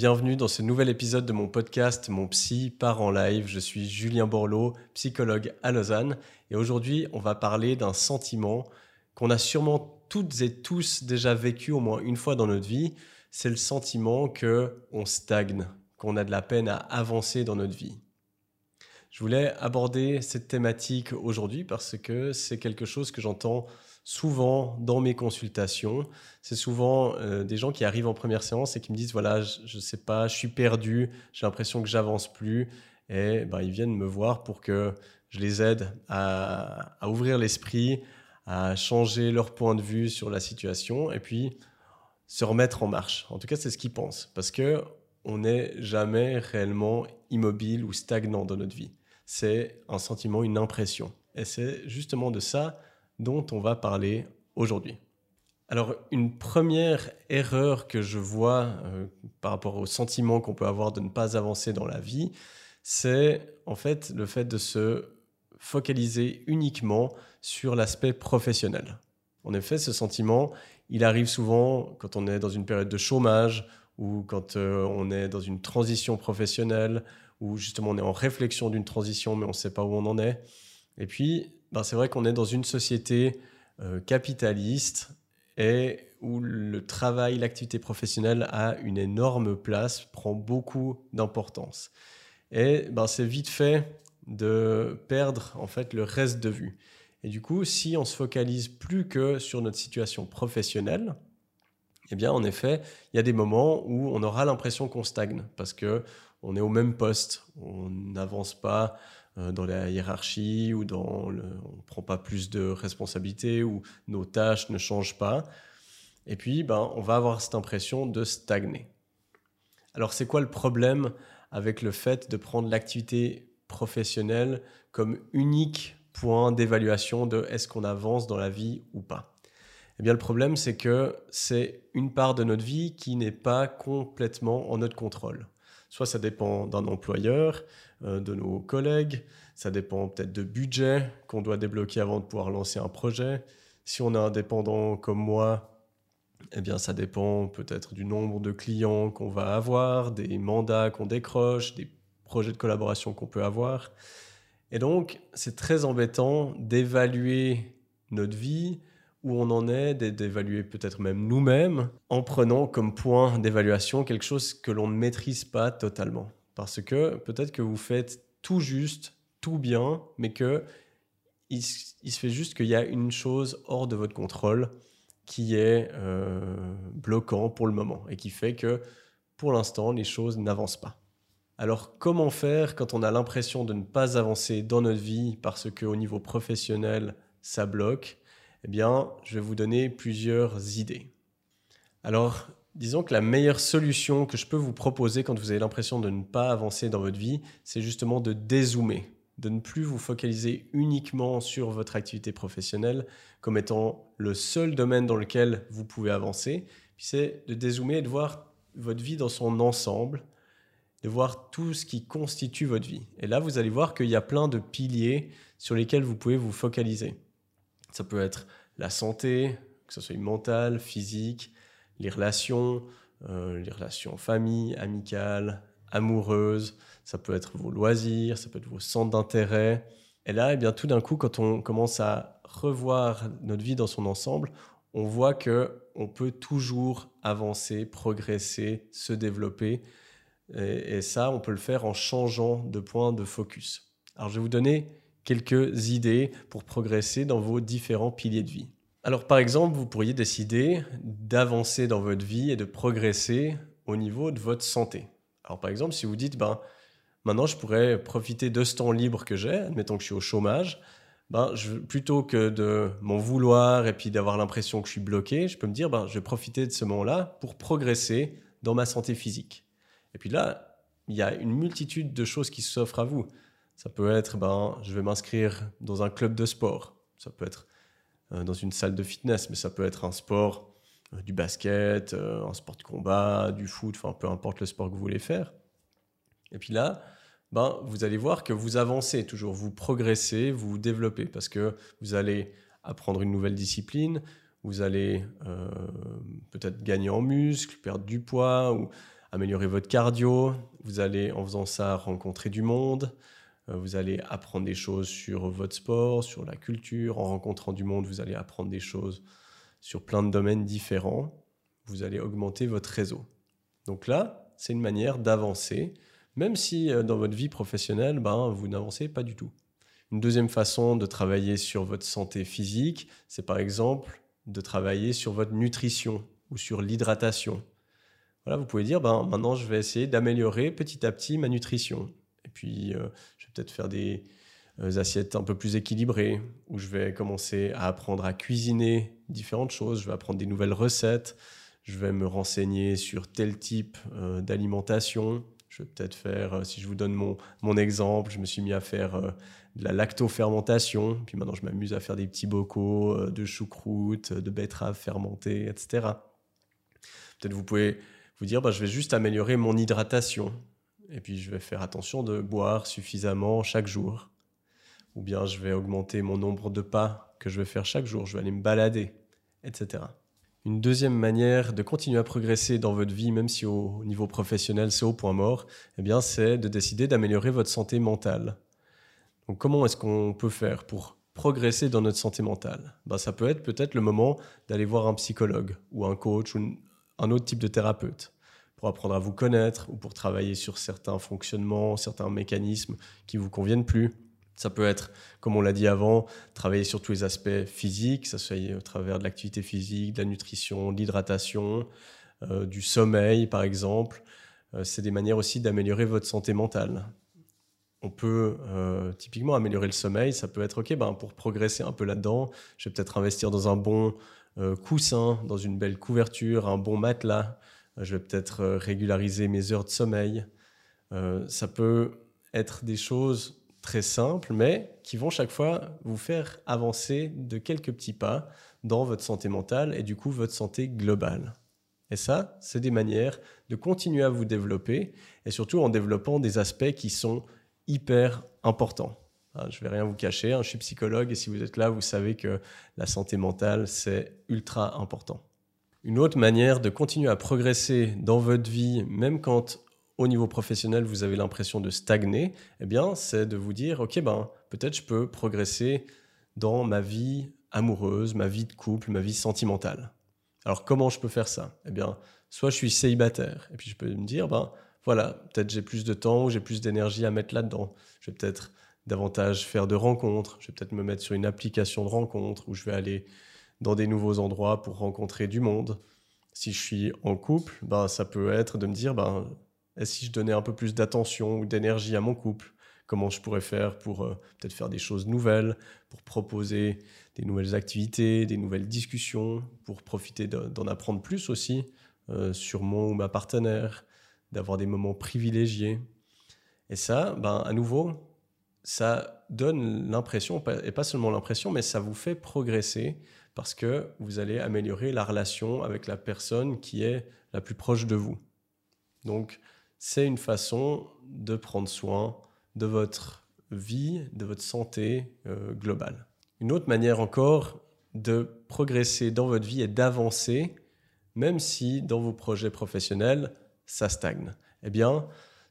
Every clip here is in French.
bienvenue dans ce nouvel épisode de mon podcast Mon Psy part en live. Je suis Julien Borloo, psychologue à Lausanne et aujourd'hui on va parler d'un sentiment qu'on a sûrement toutes et tous déjà vécu au moins une fois dans notre vie. C'est le sentiment que on stagne, qu'on a de la peine à avancer dans notre vie. Je voulais aborder cette thématique aujourd'hui parce que c'est quelque chose que j'entends souvent dans mes consultations. C'est souvent euh, des gens qui arrivent en première séance et qui me disent voilà, je ne sais pas, je suis perdu, j'ai l'impression que j'avance plus. Et ben, ils viennent me voir pour que je les aide à, à ouvrir l'esprit, à changer leur point de vue sur la situation et puis se remettre en marche. En tout cas, c'est ce qu'ils pensent parce que on n'est jamais réellement immobile ou stagnant dans notre vie c'est un sentiment, une impression. Et c'est justement de ça dont on va parler aujourd'hui. Alors, une première erreur que je vois euh, par rapport au sentiment qu'on peut avoir de ne pas avancer dans la vie, c'est en fait le fait de se focaliser uniquement sur l'aspect professionnel. En effet, ce sentiment, il arrive souvent quand on est dans une période de chômage ou quand euh, on est dans une transition professionnelle où justement on est en réflexion d'une transition, mais on ne sait pas où on en est. Et puis, ben, c'est vrai qu'on est dans une société euh, capitaliste et où le travail, l'activité professionnelle a une énorme place, prend beaucoup d'importance. Et ben, c'est vite fait de perdre en fait le reste de vue. Et du coup, si on se focalise plus que sur notre situation professionnelle, eh bien, en effet, il y a des moments où on aura l'impression qu'on stagne parce que on est au même poste, on n'avance pas euh, dans la hiérarchie ou dans on ne prend pas plus de responsabilités ou nos tâches ne changent pas. Et puis, ben, on va avoir cette impression de stagner. Alors, c'est quoi le problème avec le fait de prendre l'activité professionnelle comme unique point d'évaluation de est-ce qu'on avance dans la vie ou pas? Eh bien, le problème, c'est que c'est une part de notre vie qui n'est pas complètement en notre contrôle. Soit ça dépend d'un employeur, euh, de nos collègues, ça dépend peut-être de budget qu'on doit débloquer avant de pouvoir lancer un projet. Si on est indépendant comme moi, eh bien ça dépend peut-être du nombre de clients qu'on va avoir, des mandats qu'on décroche, des projets de collaboration qu'on peut avoir. Et donc, c'est très embêtant d'évaluer notre vie où on en est, d'évaluer peut-être même nous-mêmes, en prenant comme point d'évaluation quelque chose que l'on ne maîtrise pas totalement. Parce que peut-être que vous faites tout juste, tout bien, mais que il, se fait juste qu'il y a une chose hors de votre contrôle qui est euh, bloquant pour le moment et qui fait que pour l'instant les choses n'avancent pas. Alors comment faire quand on a l'impression de ne pas avancer dans notre vie parce qu'au niveau professionnel ça bloque eh bien, je vais vous donner plusieurs idées. Alors, disons que la meilleure solution que je peux vous proposer quand vous avez l'impression de ne pas avancer dans votre vie, c'est justement de dézoomer, de ne plus vous focaliser uniquement sur votre activité professionnelle comme étant le seul domaine dans lequel vous pouvez avancer, puis c'est de dézoomer et de voir votre vie dans son ensemble, de voir tout ce qui constitue votre vie. Et là, vous allez voir qu'il y a plein de piliers sur lesquels vous pouvez vous focaliser. Ça peut être la santé, que ce soit mentale, physique, les relations, euh, les relations famille, amicales, amoureuses, ça peut être vos loisirs, ça peut être vos centres d'intérêt. Et là, eh bien, tout d'un coup, quand on commence à revoir notre vie dans son ensemble, on voit que on peut toujours avancer, progresser, se développer. Et, et, ça, on peut le faire en changeant de point de focus. Alors, je vais vous donner quelques idées pour progresser dans vos différents piliers de vie. Alors par exemple, vous pourriez décider d'avancer dans votre vie et de progresser au niveau de votre santé. Alors par exemple, si vous dites, ben, maintenant je pourrais profiter de ce temps libre que j'ai, admettons que je suis au chômage, ben, je, plutôt que de m'en vouloir et puis d'avoir l'impression que je suis bloqué, je peux me dire, ben, je vais profiter de ce moment-là pour progresser dans ma santé physique. Et puis là, il y a une multitude de choses qui s'offrent à vous. Ça peut être, ben, je vais m'inscrire dans un club de sport. Ça peut être euh, dans une salle de fitness, mais ça peut être un sport, euh, du basket, euh, un sport de combat, du foot, enfin peu importe le sport que vous voulez faire. Et puis là, ben, vous allez voir que vous avancez toujours, vous progressez, vous vous développez, parce que vous allez apprendre une nouvelle discipline, vous allez peut-être gagner en muscle, perdre du poids, ou améliorer votre cardio, vous allez en faisant ça rencontrer du monde, vous allez apprendre des choses sur votre sport, sur la culture, en rencontrant du monde, vous allez apprendre des choses sur plein de domaines différents, vous allez augmenter votre réseau. Donc là, c'est une manière d'avancer, même si euh, dans votre vie professionnelle, ben, vous n'avancez pas du tout. Une deuxième façon de travailler sur votre santé physique, c'est par exemple de travailler sur votre nutrition ou sur l'hydratation. Voilà, vous pouvez dire, ben, maintenant je vais essayer d'améliorer petit à petit ma nutrition. Puis, euh, je vais peut-être faire des euh, assiettes un peu plus équilibrées, où je vais commencer à apprendre à cuisiner différentes choses, je vais apprendre des nouvelles recettes, je vais me renseigner sur tel type euh, d'alimentation. Je vais peut-être faire, si je vous donne mon, mon exemple, je me suis mis à faire de la lactofermentation, puis maintenant je m'amuse à faire des petits bocaux de choucroute, de betterave fermentée, etc. Peut-être vous pouvez vous dire, bah, je vais juste améliorer mon hydratation. Et puis je vais faire attention de boire suffisamment chaque jour. Ou bien je vais augmenter mon nombre de pas que je vais faire chaque jour. Je vais aller me balader, etc. Une deuxième manière de continuer à progresser dans votre vie, même si au niveau professionnel c'est au point mort, eh bien c'est de décider d'améliorer votre santé mentale. Donc comment est-ce qu'on peut faire pour progresser dans notre santé mentale? Ben, Ça peut être peut-être le moment d'aller voir un psychologue ou un coach ou un autre type de thérapeute pour apprendre à vous connaître ou pour travailler sur certains fonctionnements, certains mécanismes qui vous conviennent plus. Ça peut être, comme on l'a dit avant, travailler sur tous les aspects physiques, ça soit au travers de l'activité physique, de la nutrition, de l'hydratation, euh, du sommeil par exemple. Euh, c'est des manières aussi d'améliorer votre santé mentale. On peut euh, typiquement améliorer le sommeil, ça peut être ok, ben, pour progresser un peu là-dedans, je vais peut-être investir dans un bon coussin, dans une belle couverture, un bon matelas, je vais peut-être euh, régulariser mes heures de sommeil. Euh, ça peut être des choses très simples, mais qui vont chaque fois vous faire avancer de quelques petits pas dans votre santé mentale et du coup votre santé globale. Et ça, c'est des manières de continuer à vous développer et surtout en développant des aspects qui sont hyper importants. Hein, je ne vais rien vous cacher, hein, je suis psychologue et si vous êtes là, vous savez que la santé mentale, c'est ultra important. Une autre manière de continuer à progresser dans votre vie, même quand au niveau professionnel vous avez l'impression de stagner, eh bien, c'est de vous dire, ok, ben, peut-être je peux progresser dans ma vie amoureuse, ma vie de couple, ma vie sentimentale. Alors comment je peux faire ça? Eh bien, soit je suis célibataire et puis je peux me dire, ben voilà, peut-être j'ai plus de temps ou j'ai plus d'énergie à mettre là-dedans. Je vais peut-être davantage faire de rencontres. Je vais peut-être me mettre sur une application de rencontres où je vais aller dans des nouveaux endroits pour rencontrer du monde. Si je suis en couple, ben, ça peut être de me dire, ben, si je donnais un peu plus d'attention ou d'énergie à mon couple Comment je pourrais faire pour euh, peut-être faire des choses nouvelles, pour proposer des nouvelles activités, des nouvelles discussions, pour profiter d'en apprendre plus aussi euh, sur mon ou ma partenaire, d'avoir des moments privilégiés. Et ça, ben, à nouveau, ça donne l'impression, et pas seulement l'impression, mais ça vous fait progresser parce que vous allez améliorer la relation avec la personne qui est la plus proche de vous. Donc, c'est une façon de prendre soin de votre vie, de votre santé euh, globale. Une autre manière encore de progresser dans votre vie et d'avancer, même si dans vos projets professionnels, ça stagne. Eh bien,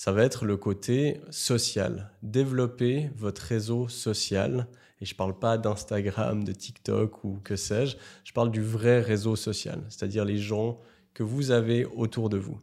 ça va être le côté social. Développer votre réseau social et je ne parle pas d'Instagram, de TikTok ou que sais-je. Je parle du vrai réseau social, c'est-à-dire les gens que vous avez autour de vous.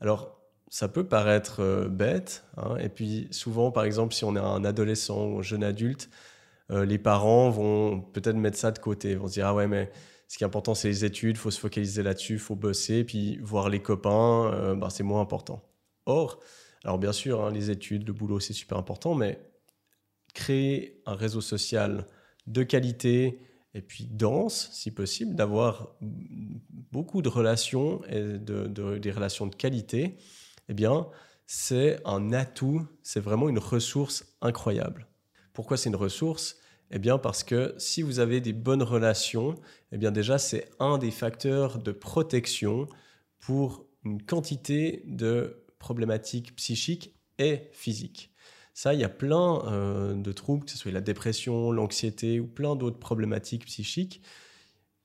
Alors, ça peut paraître euh, bête. Hein, et puis souvent, par exemple, si on est un adolescent ou un jeune adulte, euh, les parents vont peut-être mettre ça de côté. Ils vont se dire, ah ouais, mais ce qui est important, c'est les études, il faut se focaliser là-dessus, il faut bosser, puis voir les copains, euh, ben, c'est moins important. Or, alors bien sûr, hein, les études, le boulot, c'est super important, mais créer un réseau social de qualité et puis dense, si possible, d'avoir beaucoup de relations et de, des relations de qualité, eh bien, c'est un atout, c'est vraiment une ressource incroyable. Pourquoi c'est une ressource? Eh bien, parce que si vous avez des bonnes relations, eh bien déjà, c'est un des facteurs de protection pour une quantité de problématiques psychiques et physiques. Ça, il y a plein euh, de troubles, que ce soit la dépression, l'anxiété ou plein d'autres problématiques psychiques,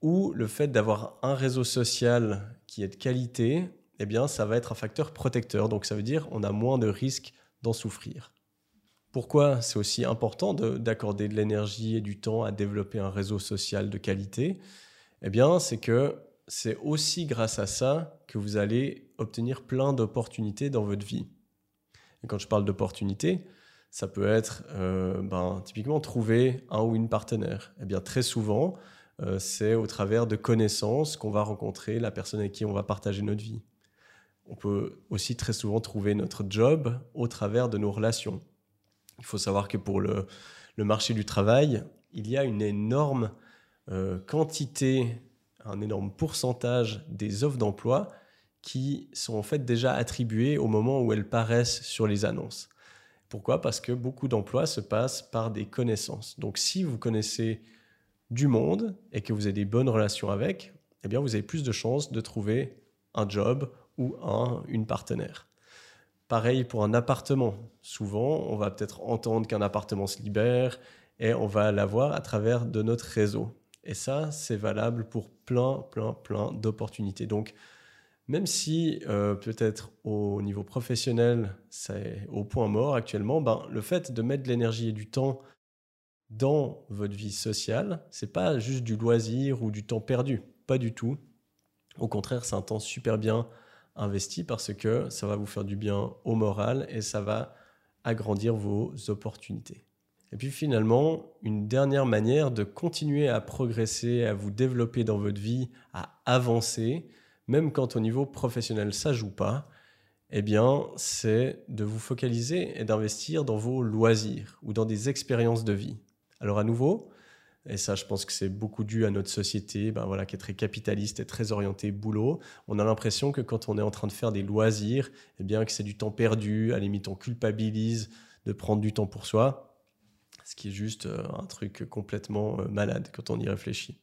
où le fait d'avoir un réseau social qui est de qualité eh bien, ça va être un facteur protecteur. Donc, ça veut dire on a moins de risques d'en souffrir. Pourquoi c'est aussi important d'accorder de, l'énergie et du temps à développer un réseau social de qualité? Eh bien, c'est que c'est aussi grâce à ça que vous allez obtenir plein d'opportunités dans votre vie. Et quand je parle d'opportunités, ça peut être euh, ben, typiquement trouver un ou une partenaire. Eh bien, très souvent, euh, c'est au travers de connaissances qu'on va rencontrer la personne avec qui on va partager notre vie. On peut aussi très souvent trouver notre job au travers de nos relations. Il faut savoir que pour le, marché du travail, il y a une énorme euh, quantité, un énorme pourcentage des offres d'emploi qui sont en fait déjà attribuées au moment où elles paraissent sur les annonces. Pourquoi? Parce que beaucoup d'emplois se passent par des connaissances. Donc si vous connaissez du monde et que vous avez des bonnes relations avec, eh bien vous avez plus de chances de trouver un job ou un, une partenaire. Pareil pour un appartement. Souvent, on va peut-être entendre qu'un appartement se libère et on va l'avoir à travers de notre réseau. Et ça, c'est valable pour plein, plein, plein d'opportunités. Donc, même si euh, peut-être au niveau professionnel, c'est au point mort actuellement, ben, le fait de mettre de l'énergie et du temps dans votre vie sociale, c'est pas juste du loisir ou du temps perdu, pas du tout. Au contraire, c'est un temps super bien investi parce que ça va vous faire du bien au moral et ça va agrandir vos opportunités. Et puis finalement, une dernière manière de continuer à progresser, à vous développer dans votre vie, à avancer, même quand au niveau professionnel ça joue pas, eh bien, c'est de vous focaliser et d'investir dans vos loisirs ou dans des expériences de vie. Alors à nouveau, et ça je pense que c'est beaucoup dû à notre société ben voilà, qui est très capitaliste et très orientée boulot, on a l'impression que quand on est en train de faire des loisirs, eh bien que c'est du temps perdu, à la limite on culpabilise de prendre du temps pour soi, ce qui est juste euh, un truc complètement euh, malade quand on y réfléchit.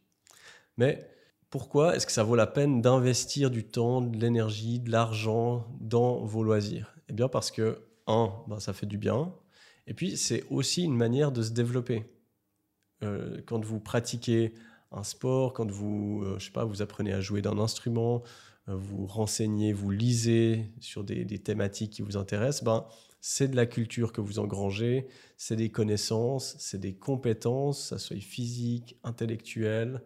Mais pourquoi est-ce que ça vaut la peine d'investir du temps, de l'énergie, de l'argent dans vos loisirs? Eh bien parce que, un, ben ça fait du bien, et puis c'est aussi une manière de se développer. Euh, quand vous pratiquez un sport, quand vous, je sais pas, vous apprenez à jouer d'un instrument, vous renseignez, vous lisez sur des, des thématiques qui vous intéressent, ben, c'est de la culture que vous engrangez, c'est des connaissances, c'est des compétences, ça soit physique, intellectuelle.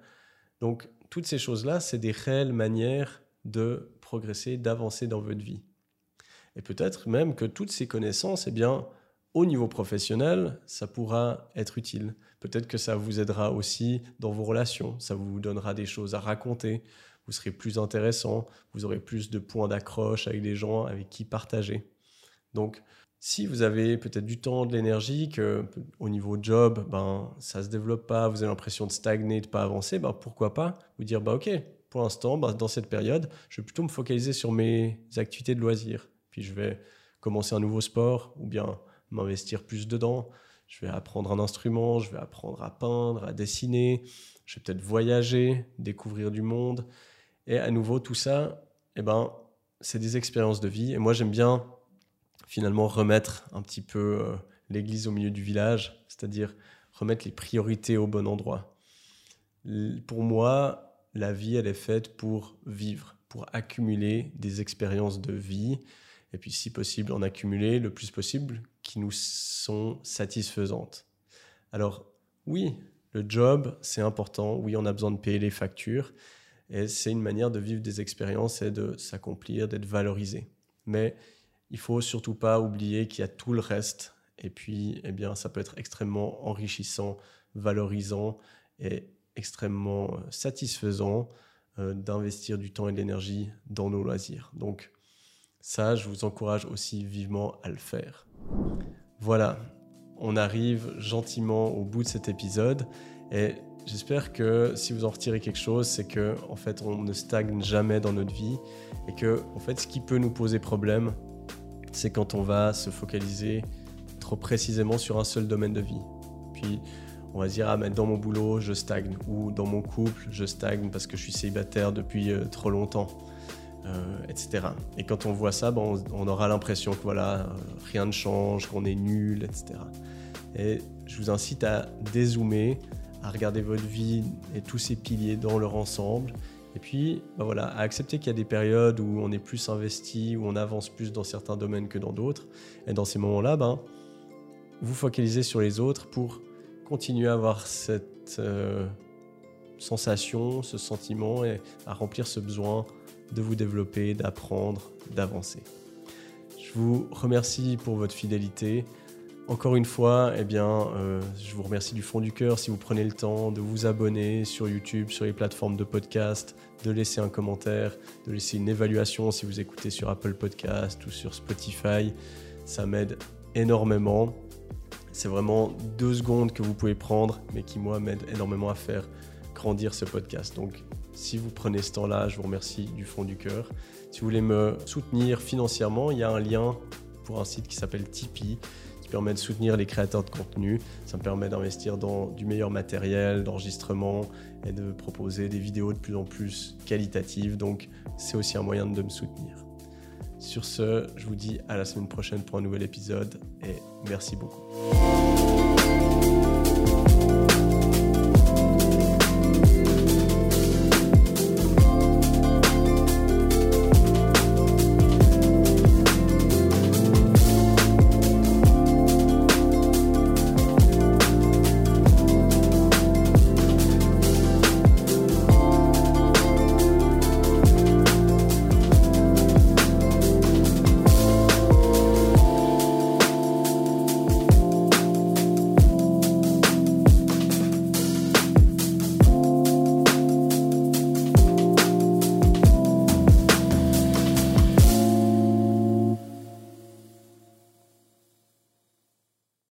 Donc toutes ces choses-là, c'est des réelles manières de progresser, d'avancer dans votre vie. Et peut-être même que toutes ces connaissances, eh bien, au niveau professionnel, ça pourra être utile. Peut-être que ça vous aidera aussi dans vos relations, ça vous donnera des choses à raconter, vous serez plus intéressant, vous aurez plus de points d'accroche avec des gens avec qui partager. Donc, si vous avez peut-être du temps, de l'énergie, que au niveau job, ben ça se développe pas, vous avez l'impression de stagner, de pas avancer, ben pourquoi pas vous dire bah ok, pour l'instant, ben, dans cette période, je vais plutôt me focaliser sur mes activités de loisirs. Puis je vais commencer un nouveau sport ou bien m'investir plus dedans. Je vais apprendre un instrument, je vais apprendre à peindre, à dessiner, je vais peut-être voyager, découvrir du monde. Et à nouveau, tout ça, eh ben, c'est des expériences de vie. Et moi, j'aime bien finalement remettre un petit peu euh, l'église au milieu du village, c'est-à-dire remettre les priorités au bon endroit. Pour moi, la vie, elle est faite pour vivre, pour accumuler des expériences de vie, et puis si possible, en accumuler le plus possible qui nous sont satisfaisantes. Alors oui, le job, c'est important, oui, on a besoin de payer les factures, et c'est une manière de vivre des expériences et de s'accomplir, d'être valorisé. Mais il faut surtout pas oublier qu'il y a tout le reste. Et puis, eh bien, ça peut être extrêmement enrichissant, valorisant et extrêmement euh, satisfaisant euh, d'investir du temps et de l'énergie dans nos loisirs. Donc, ça, je vous encourage aussi vivement à le faire. Voilà, on arrive gentiment au bout de cet épisode et j'espère que si vous en retirez quelque chose, c'est que en fait, on ne stagne jamais dans notre vie et que en fait, ce qui peut nous poser problème, c'est quand on va se focaliser trop précisément sur un seul domaine de vie. Puis on va dire ah mais dans mon boulot je stagne ou dans mon couple je stagne parce que je suis célibataire depuis euh, trop longtemps, euh, etc. Et quand on voit ça, ben, on, aura l'impression que voilà euh, rien ne change, qu'on est nul, etc. Et je vous incite à dézoomer, à regarder votre vie et tous ces piliers dans leur ensemble, Et puis, bah voilà, à accepter qu'il y a des périodes où on est plus investi, où on avance plus dans certains domaines que dans d'autres. Et dans ces moments-là, ben, vous focalisez sur les autres pour continuer à avoir cette euh, sensation, ce sentiment et à remplir ce besoin de vous développer, d'apprendre, d'avancer. Je vous remercie pour votre fidélité. Encore une fois, eh bien, euh, je vous remercie du fond du cœur si vous prenez le temps de vous abonner sur YouTube, sur les plateformes de podcast, de laisser un commentaire, de laisser une évaluation si vous écoutez sur Apple Podcast ou sur Spotify. Ça m'aide énormément. C'est vraiment deux secondes que vous pouvez prendre, mais qui, moi, m'aident énormément à faire grandir ce podcast. Donc, si vous prenez ce temps-là, je vous remercie du fond du cœur. Si vous voulez me soutenir financièrement, il y a un lien pour un site qui s'appelle Tipeee permet de soutenir les créateurs de contenu. Ça me permet d'investir dans du meilleur matériel, d'enregistrement et de proposer des vidéos de plus en plus qualitatives. Donc c'est aussi un moyen de me soutenir. Sur ce, je vous dis à la semaine prochaine pour un nouvel épisode et merci beaucoup.